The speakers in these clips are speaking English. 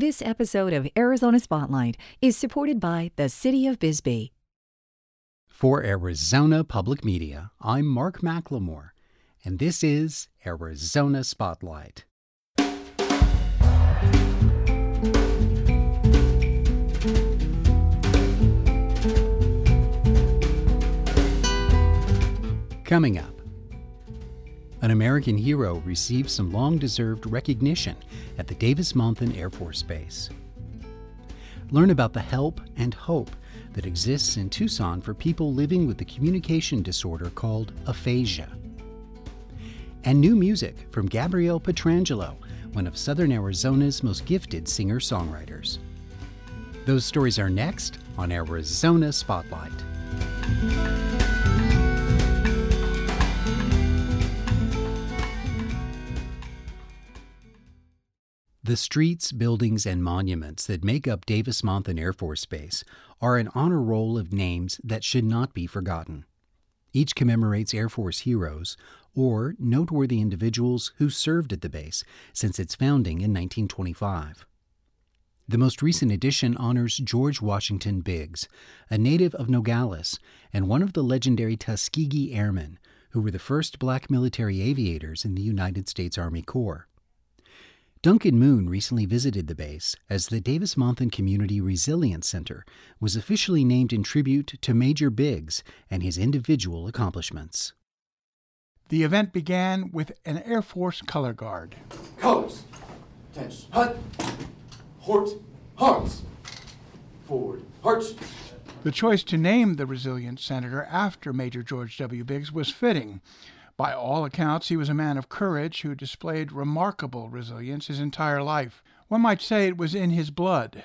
This episode of Arizona Spotlight is supported by the City of Bisbee. For Arizona Public Media, I'm Mark McLemore, and this is Arizona Spotlight. Coming up, an American hero received some long deserved recognition at the Davis Monthan Air Force Base. Learn about the help and hope that exists in Tucson for people living with the communication disorder called aphasia. And new music from Gabrielle Pietrangelo, one of Southern Arizona's most gifted singer songwriters. Those stories are next on Arizona Spotlight. The streets, buildings, and monuments that make up Davis Monthan Air Force Base are an honor roll of names that should not be forgotten. Each commemorates Air Force heroes or noteworthy individuals who served at the base since its founding in 1925. The most recent edition honors George Washington Biggs, a native of Nogales and one of the legendary Tuskegee Airmen, who were the first black military aviators in the United States Army Corps. Duncan Moon recently visited the base as the Davis Monthan Community Resilience Center was officially named in tribute to Major Biggs and his individual accomplishments. The event began with an Air Force color guard. Colors. Attention. Hut. Hort. Hearts. Forward. Arch. The choice to name the Resilience Center after Major George W. Biggs was fitting. By all accounts, he was a man of courage who displayed remarkable resilience his entire life. One might say it was in his blood.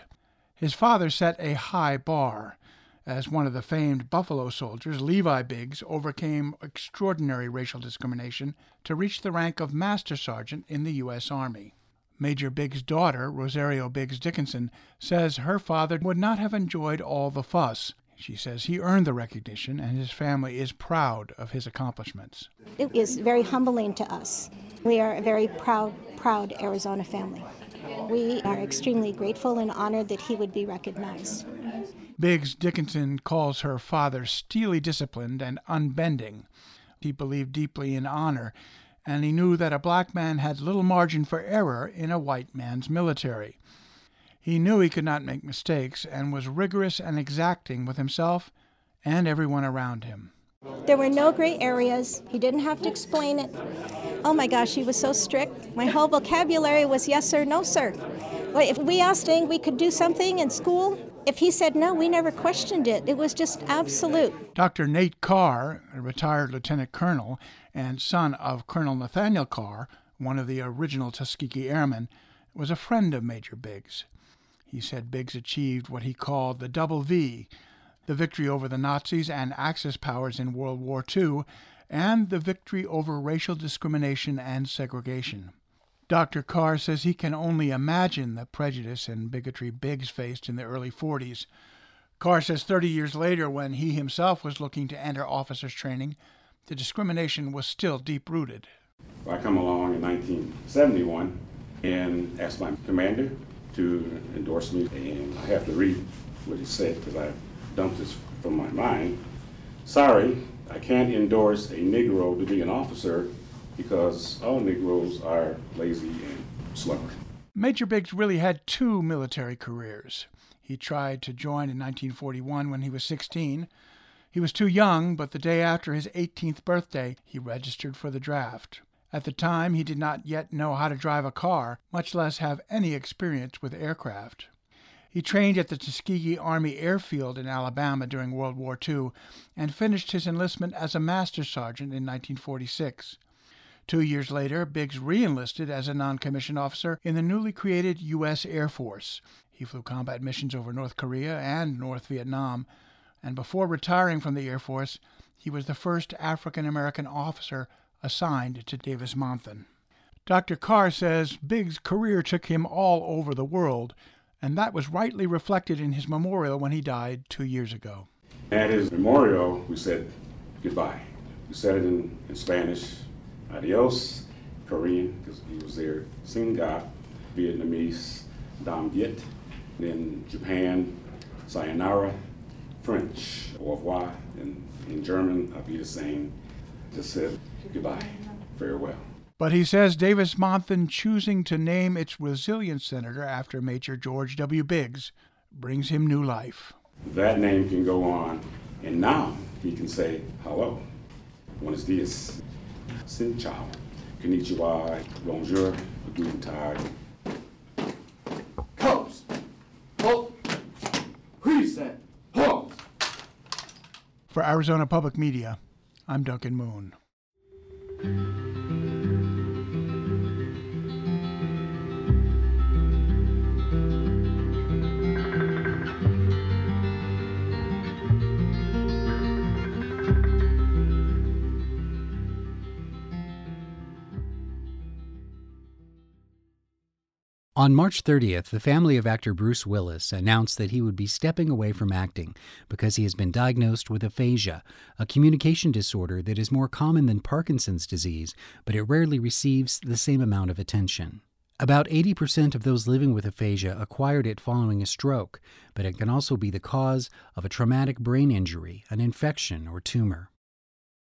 His father set a high bar. As one of the famed Buffalo soldiers, Levi Biggs overcame extraordinary racial discrimination to reach the rank of Master Sergeant in the U.S. Army. Major Biggs' daughter, Rosario Biggs Dickinson, says her father would not have enjoyed all the fuss. She says he earned the recognition and his family is proud of his accomplishments. It is very humbling to us. We are a very proud, proud Arizona family. We are extremely grateful and honored that he would be recognized. Biggs Dickinson calls her father steely disciplined and unbending. He believed deeply in honor, and he knew that a black man had little margin for error in a white man's military. He knew he could not make mistakes and was rigorous and exacting with himself and everyone around him. There were no gray areas. He didn't have to explain it. Oh my gosh, he was so strict. My whole vocabulary was yes sir, no sir. If we asked him we could do something in school, if he said no, we never questioned it. It was just absolute. Dr. Nate Carr, a retired lieutenant colonel and son of Colonel Nathaniel Carr, one of the original Tuskegee Airmen, was a friend of Major Biggs. He said Biggs achieved what he called the double V the victory over the Nazis and Axis powers in World War II, and the victory over racial discrimination and segregation. Dr. Carr says he can only imagine the prejudice and bigotry Biggs faced in the early 40s. Carr says 30 years later, when he himself was looking to enter officers' training, the discrimination was still deep rooted. I come along in 1971 and asked my commander to endorse me, and I have to read what he said because I dumped this from my mind. Sorry, I can't endorse a Negro to be an officer because all Negroes are lazy and slow. Major Biggs really had two military careers. He tried to join in 1941 when he was 16. He was too young, but the day after his 18th birthday, he registered for the draft. At the time, he did not yet know how to drive a car, much less have any experience with aircraft. He trained at the Tuskegee Army Airfield in Alabama during World War II and finished his enlistment as a master sergeant in 1946. Two years later, Biggs reenlisted as a non commissioned officer in the newly created U.S. Air Force. He flew combat missions over North Korea and North Vietnam, and before retiring from the Air Force, he was the first African American officer assigned to Davis Monthan. Dr. Carr says Biggs' career took him all over the world, and that was rightly reflected in his memorial when he died two years ago. At his memorial, we said goodbye. We said it in, in Spanish, adios, Korean, because he was there, Singa, Vietnamese, Dam Viet. In Japan, sayonara. French, au revoir. And in German, Auf Wiedersehen. Just said goodbye, farewell. But he says Davis Monthan choosing to name its Resilience Center after Major George W. Biggs brings him new life. That name can go on, and now he can say hello. Buenos dias, sin chao, konnichiwa, bonjour, guten tag. Comes. Halt. Reset. Halt. For Arizona Public Media, I'm Duncan Moon. On March 30th, the family of actor Bruce Willis announced that he would be stepping away from acting because he has been diagnosed with aphasia, a communication disorder that is more common than Parkinson's disease, but it rarely receives the same amount of attention. About 80% of those living with aphasia acquired it following a stroke, but it can also be the cause of a traumatic brain injury, an infection, or tumor.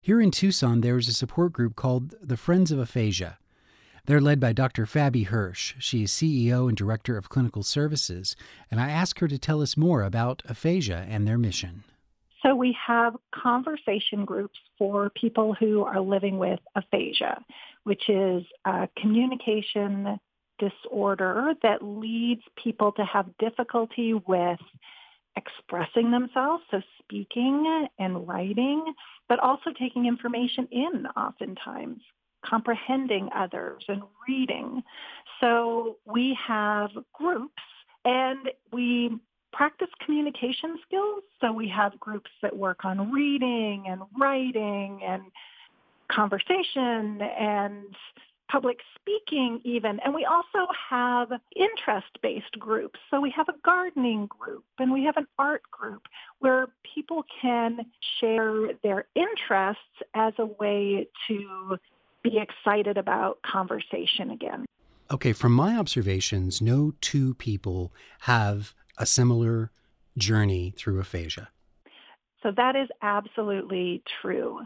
Here in Tucson, there is a support group called the Friends of Aphasia. They're led by Dr. Fabi Hirsch. She is CEO and Director of Clinical Services, and I asked her to tell us more about aphasia and their mission. So we have conversation groups for people who are living with aphasia, which is a communication disorder that leads people to have difficulty with expressing themselves, so speaking and writing, but also taking information in oftentimes comprehending others and reading. So we have groups and we practice communication skills. So we have groups that work on reading and writing and conversation and public speaking even. And we also have interest-based groups. So we have a gardening group and we have an art group where people can share their interests as a way to be excited about conversation again. Okay, from my observations, no two people have a similar journey through aphasia. So that is absolutely true.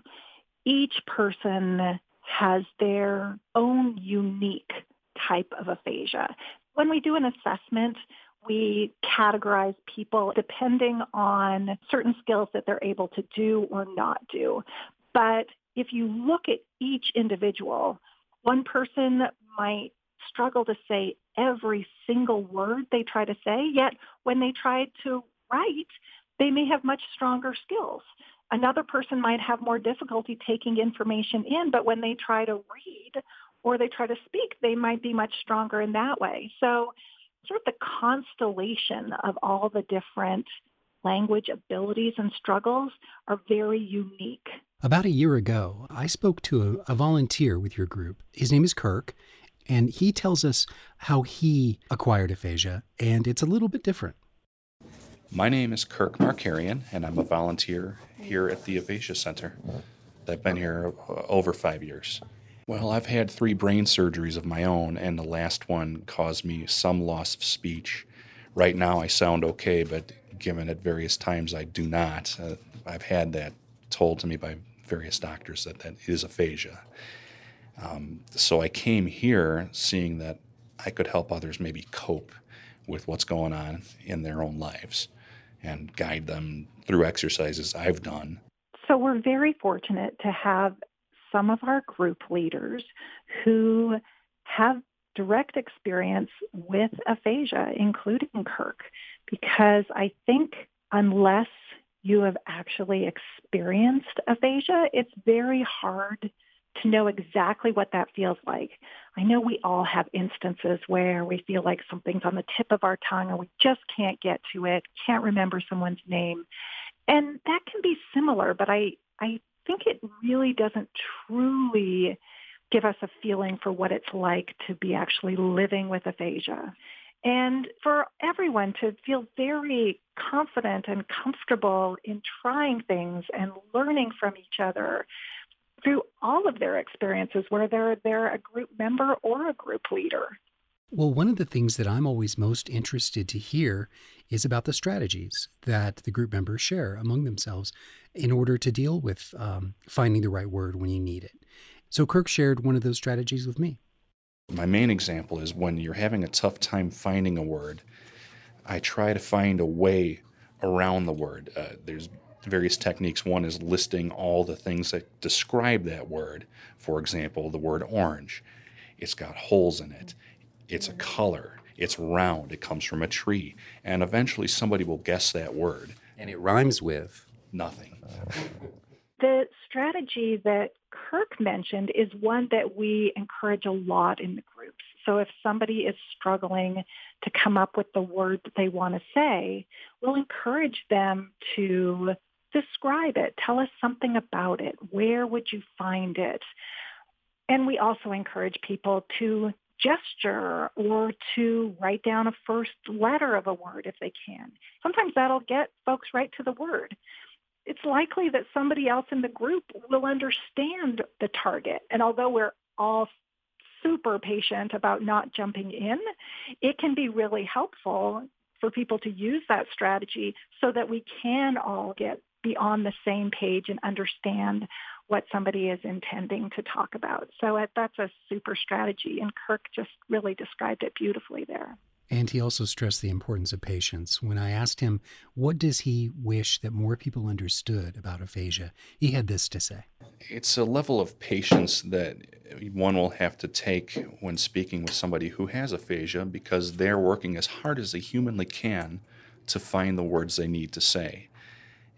Each person has their own unique type of aphasia. When we do an assessment, we categorize people depending on certain skills that they're able to do or not do. But if you look at each individual, one person might struggle to say every single word they try to say, yet when they try to write, they may have much stronger skills. Another person might have more difficulty taking information in, but when they try to read or they try to speak, they might be much stronger in that way. So sort of the constellation of all the different language abilities and struggles are very unique about a year ago, I spoke to a, a, volunteer with your group. His name is Kirk, and he tells us how he acquired aphasia, and it's a little bit different. My name is Kirk Markarian, and I'm a volunteer here at the Aphasia Center. I've been here uh, over five years. Well, I've had three brain surgeries of my own, and the last one caused me some loss of speech. Right now, I sound okay, but given at various times I do not. Uh, I've had that told to me by various doctors that that is aphasia. Um, so I came here seeing that I could help others maybe cope with what's going on in their own lives and guide them through exercises I've done. So we're very fortunate to have some of our group leaders who have direct experience with aphasia, including Kirk, because I think unless you have actually experienced aphasia, it's very hard to know exactly what that feels like. I know we all have instances where we feel like something's on the tip of our tongue and we just can't get to it, can't remember someone's name. And that can be similar, but I, I think it really doesn't truly give us a feeling for what it's like to be actually living with aphasia and for everyone to feel very confident and comfortable in trying things and learning from each other through all of their experiences, whether they're a group member or a group leader. Well, one of the things that I'm always most interested to hear is about the strategies that the group members share among themselves in order to deal with um, finding the right word when you need it. So, Kirk shared one of those strategies with me. My main example is when you're having a tough time finding a word, I try to find a way around the word. Uh, there's various techniques. One is listing all the things that describe that word. For example, the word orange. It's got holes in it it's a color, it's round, it comes from a tree, and eventually somebody will guess that word. And it rhymes with nothing. The strategy that Kirk mentioned is one that we encourage a lot in the groups. So if somebody is struggling to come up with the word that they want to say, we'll encourage them to describe it. Tell us something about it. Where would you find it? And we also encourage people to gesture or to write down a first letter of a word if they can. Sometimes that'll get folks right to the word. It's likely that somebody else in the group will understand the target. And although we're all super patient about not jumping in, it can be really helpful for people to use that strategy so that we can all get be on the same page and understand what somebody is intending to talk about. So uh, that's a super strategy, and Kirk just really described it beautifully there. And he also stressed the importance of patience. When I asked him, what does he wish that more people understood about aphasia, he had this to say It's a level of patience that one will have to take when speaking with somebody who has aphasia because they're working as hard as they humanly can to find the words they need to say.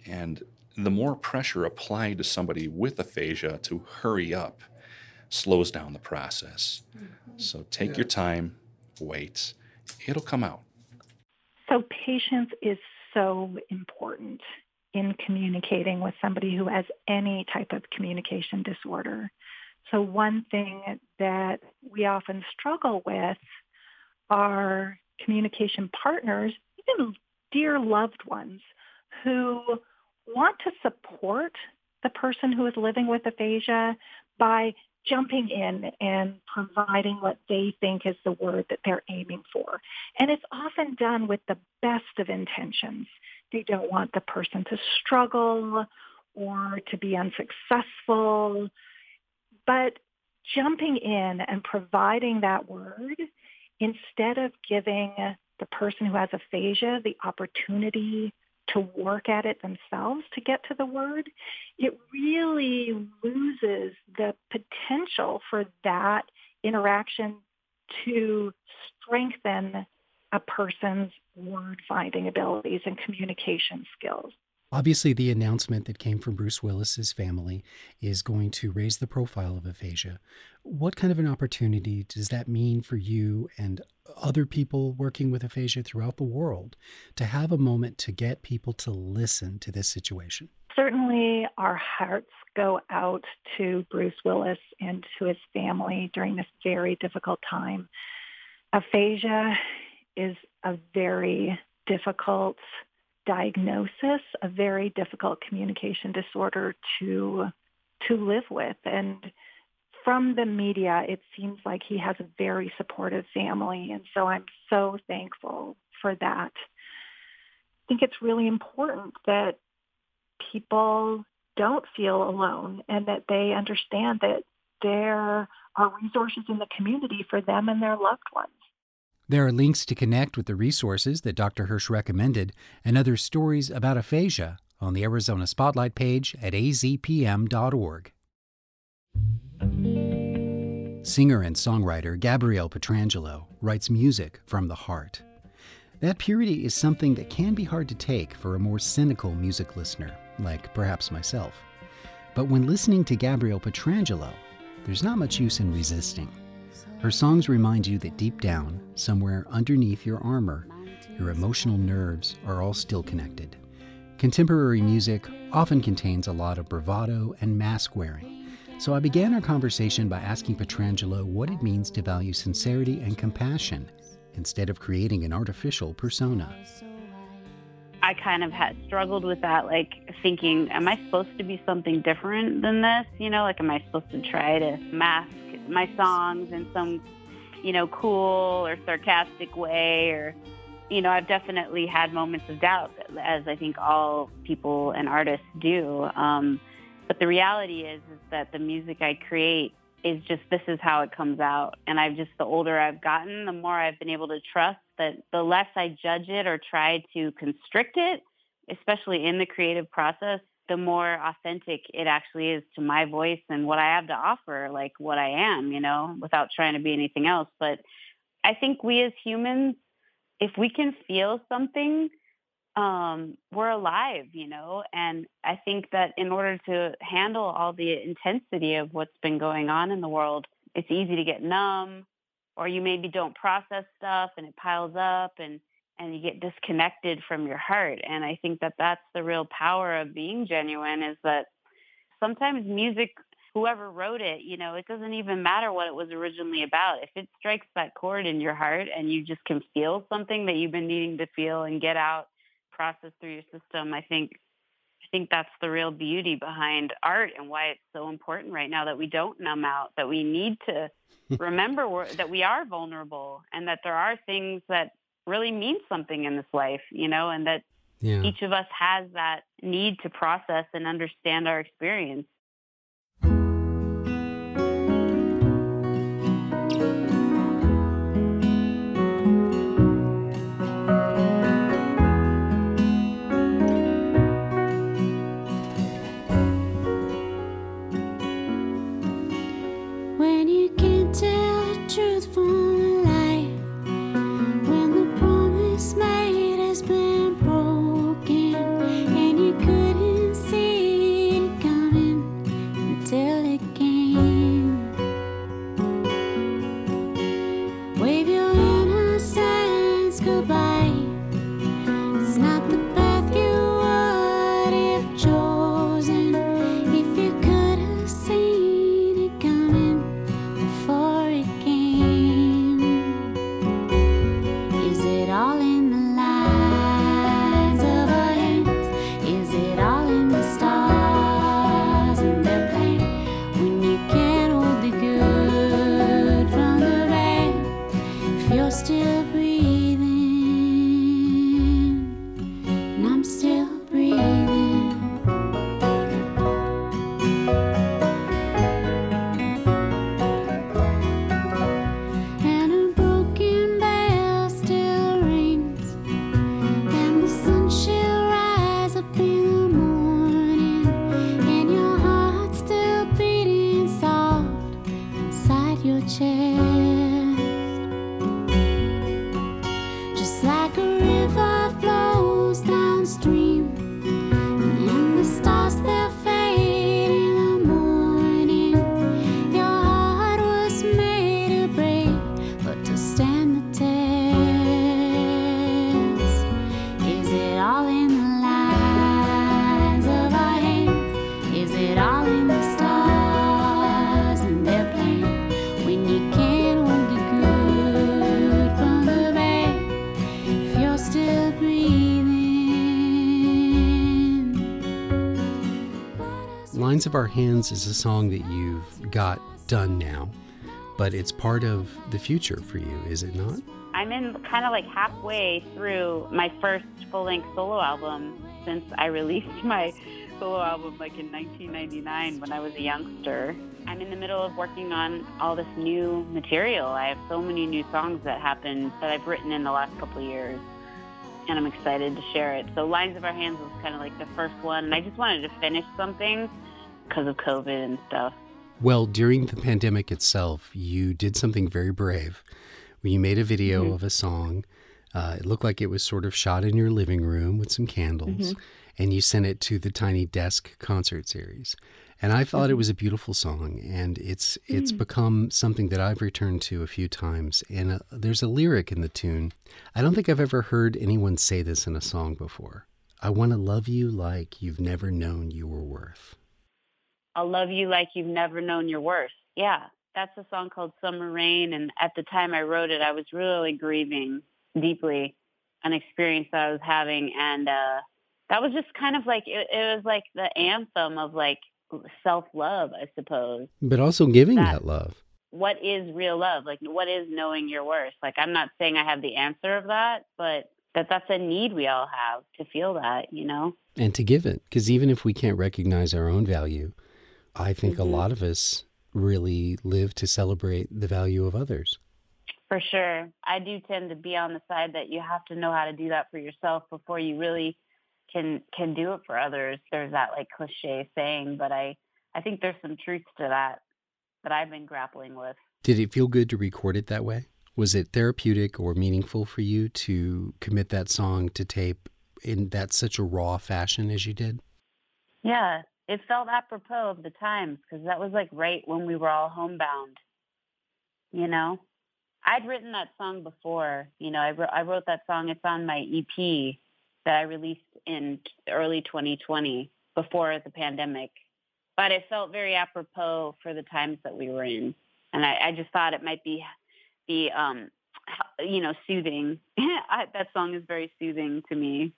And the more pressure applied to somebody with aphasia to hurry up slows down the process. Mm-hmm. So take yeah. your time, wait, it'll come out. So patience is so important in communicating with somebody who has any type of communication disorder. So one thing that we often struggle with are communication partners, even dear loved ones who want to support the person who is living with aphasia by jumping in and providing what they think is the word that they're aiming for. And it's often done with the best of intentions. They don't want the person to struggle or to be unsuccessful. But jumping in and providing that word instead of giving the person who has aphasia the opportunity to work at it themselves to get to the word, it really loses potential for that interaction to strengthen a person's word finding abilities and communication skills. Obviously, the announcement that came from Bruce Willis's family is going to raise the profile of aphasia. What kind of an opportunity does that mean for you and other people working with aphasia throughout the world to have a moment to get people to listen to this situation? Certainly, our hearts go out to Bruce Willis and to his family during this very difficult time. Aphasia is a very difficult diagnosis, a very difficult communication disorder to to live with and from the media, it seems like he has a very supportive family. And so I'm so thankful for that. I think it's really important that people don't feel alone and that they understand that there are resources in the community for them and their loved ones. There are links to connect with the resources that Dr. Hirsch recommended and other stories about aphasia on the Arizona Spotlight page at azpm.org. Singer and songwriter Gabrielle Pietrangelo writes music from the heart. That purity is something that can be hard to take for a more cynical music listener, like perhaps myself. But when listening to Gabrielle Pietrangelo, there's not much use in resisting. Her songs remind you that deep down, somewhere underneath your armor, your emotional nerves are all still connected. Contemporary music often contains a lot of bravado and mask wearing so I began our conversation by asking Pietrangelo what it means to value sincerity and compassion instead of creating an artificial persona. I kind of had struggled with that, like thinking, am I supposed to be something different than this? You know, like, am I supposed to try to mask my songs in some you know, cool or sarcastic way or you know, I've definitely had moments of doubt, as I think all people and artists do. Um, but the reality is, is that the music I create is just this is how it comes out. And I've just the older I've gotten, the more I've been able to trust that the less I judge it or try to constrict it, especially in the creative process, the more authentic it actually is to my voice and what I have to offer, like what I am, you know, without trying to be anything else. But I think we as humans, if we can feel something, um, we're alive, you know, and I think that in order to handle all the intensity of what's been going on in the world, it's easy to get numb or you maybe don't process stuff and it piles up and and you get disconnected from your heart and i think that that's the real power of being genuine is that sometimes music whoever wrote it you know it doesn't even matter what it was originally about. If it strikes that chord in your heart and you just can feel something that you've been needing to feel and get out process through your system i think i think that's the real beauty behind art and why it's so important right now that we don't numb out that we need to remember that we are vulnerable and that there are things that really mean something in this life, you know, and that yeah. each of us has that need to process and understand our experience. Lines of Our Hands is a song that you've got done now, but it's part of the future for you, is it not? I'm in kind of like halfway through my first full length solo album since I released my solo album like in 1999 when I was a youngster. I'm in the middle of working on all this new material. I have so many new songs that happened that I've written in the last couple of years and I'm excited to share it. So Lines of Our Hands was kind of like the first one, and I just wanted to finish something because of COVID and stuff. Well, during the pandemic itself, you did something very brave. You made a video mm-hmm. of a song. Uh, it looked like it was sort of shot in your living room with some candles, mm-hmm. and you sent it to the Tiny Desk concert series. And I thought mm-hmm. it was a beautiful song, and it's it's mm. become something that I've returned to a few times. And uh, there's a lyric in the tune. I don't think I've ever heard anyone say this in a song before. I want to love you like you've never known you were worth. I'll love you like you've never known your worth. Yeah, that's a song called Summer Rain. And at the time I wrote it, I was really grieving deeply an experience that I was having. And uh, that was just kind of like, it, it was like the anthem of like self-love, I suppose. But also giving that, that love. what is real love? Like, what is knowing your worth? Like, I'm not saying I have the answer of that, but that that's a need we all have to feel that, you know? And to give it. Because even if we can't recognize our own value, I think mm-hmm. a lot of us really live to celebrate the value of others. For sure. I do tend to be on the side that you have to know how to do that for yourself before you really can can do it for others. There's that like cliche saying, but I I think there's some truth to that that I've been grappling with. Did it feel good to record it that way? Was it therapeutic or meaningful for you to commit that song to tape in that such a raw fashion as you did? Yeah, it felt apropos of the times because that was like right when we were all homebound. You know, I'd written that song before. You know, I, wrote, I wrote that song. It's on my EP that I released in early 2020 before the pandemic. But it felt very apropos for the times that we were in, and I, I just thought it might be, be, um, you know, soothing. That song is very soothing to me.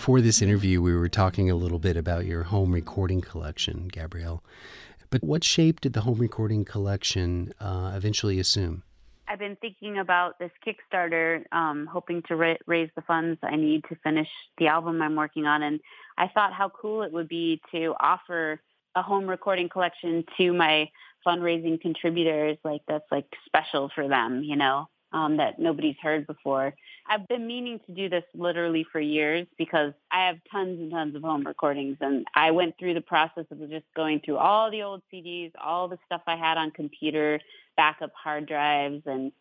Before this interview, we were talking a little bit about your home recording collection, Gabrielle. But what shape did the home recording collection uh, eventually assume? I've been thinking about this Kickstarter, um, hoping to ra- raise the funds I need to finish the album I'm working on. And I thought how cool it would be to offer a home recording collection to my fundraising contributors. Like that's like special for them, you know um, that nobody's heard before. I've been meaning to do this literally for years because I have tons and tons of home recordings and I went through the process of just going through all the old CDs, all the stuff I had on computer, backup hard drives and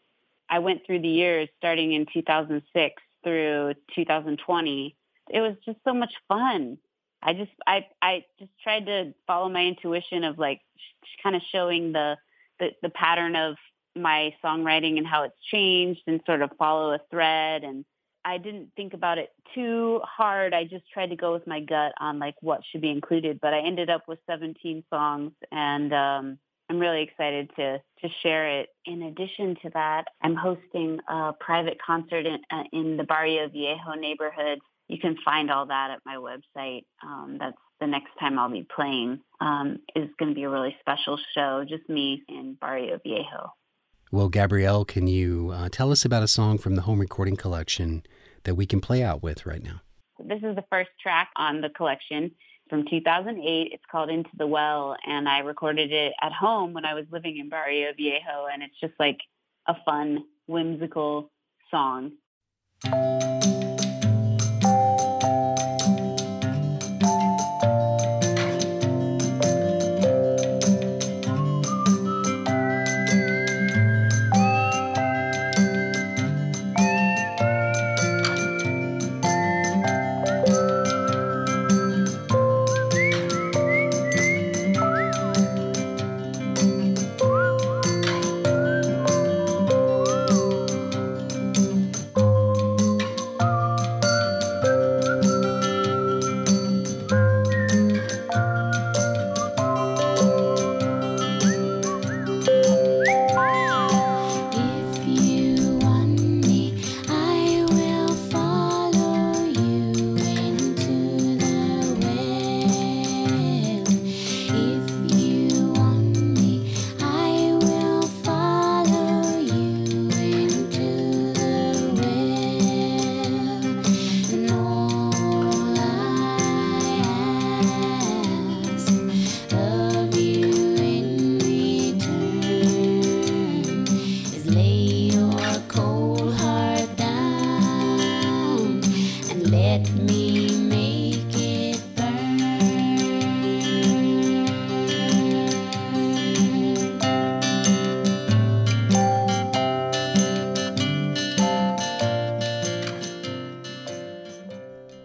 I went through the years starting in 2006 through 2020. It was just so much fun. I just I I just tried to follow my intuition of like sh- kind of showing the, the the pattern of my songwriting and how it's changed and sort of follow a thread and I didn't think about it too hard. I just tried to go with my gut on like what should be included, but I ended up with 17 songs and um I'm really excited to to share it. In addition to that, I'm hosting a private concert in, uh, in the Barrio Viejo neighborhood. You can find all that at my website. Um, that's the next time I'll be playing. Um, is going to be a really special show, just me in Barrio Viejo. Well, Gabrielle, can you uh, tell us about a song from the home recording collection that we can play out with right now? This is the first track on the collection. from 2008. It's called Into the Well, and I recorded it at home when I was living in Barrio Viejo, and it's just like a fun, whimsical song.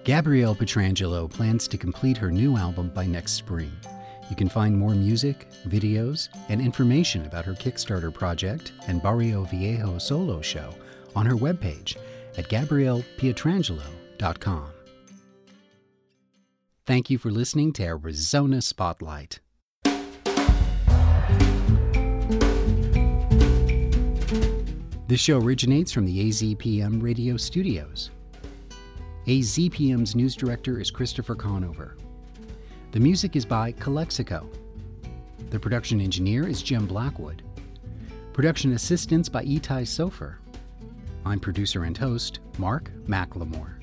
Gabrielle Pietrangelo plans to complete her new album by next spring. You can find more music, videos, and information about her Kickstarter project and Barrio Viejo solo show on her webpage at gabriellepietrangelo.com. Thank you for listening to Arizona Spotlight. This show originates from the AZPM radio studios. AZPM's news director is Christopher Conover. The music is by Calexico. The production engineer is Jim Blackwood. Production assistance by Itai Sofer. I'm producer and host, Mark McLemore.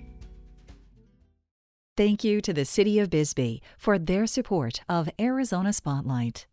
Thank you to the City of Bisbee for their support of Arizona Spotlight.